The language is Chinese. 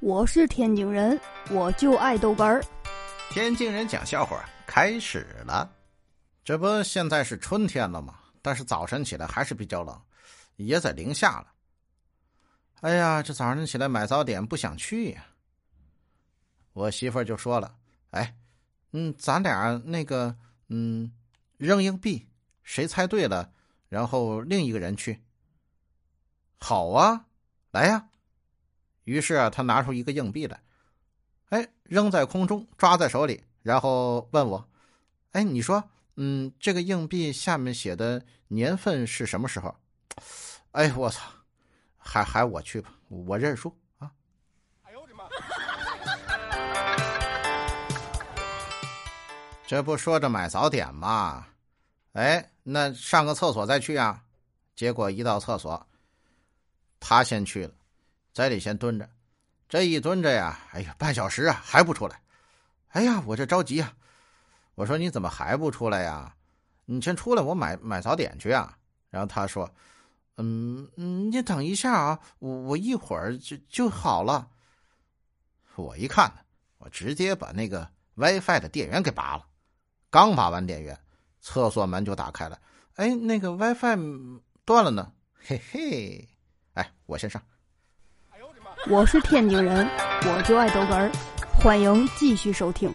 我是天津人，我就爱豆干儿。天津人讲笑话开始了。这不现在是春天了吗？但是早晨起来还是比较冷，也在零下了。哎呀，这早上起来买早点不想去呀。我媳妇就说了：“哎，嗯，咱俩那个，嗯，扔硬币，谁猜对了，然后另一个人去。”好啊，来呀。于是啊，他拿出一个硬币来，哎，扔在空中，抓在手里，然后问我：“哎，你说，嗯，这个硬币下面写的年份是什么时候？”哎，我操，还还我去吧，我认输啊！哎呦我的妈！这不说着买早点吗？哎，那上个厕所再去啊？结果一到厕所，他先去了。在里先蹲着，这一蹲着呀，哎呀，半小时啊还不出来，哎呀，我这着急啊！我说你怎么还不出来呀？你先出来，我买买早点去啊！然后他说：“嗯，你等一下啊，我我一会儿就就好了。”我一看呢，我直接把那个 WiFi 的电源给拔了。刚拔完电源，厕所门就打开了。哎，那个 WiFi 断了呢，嘿嘿！哎，我先上。我是天津人，我就爱豆哏儿，欢迎继续收听。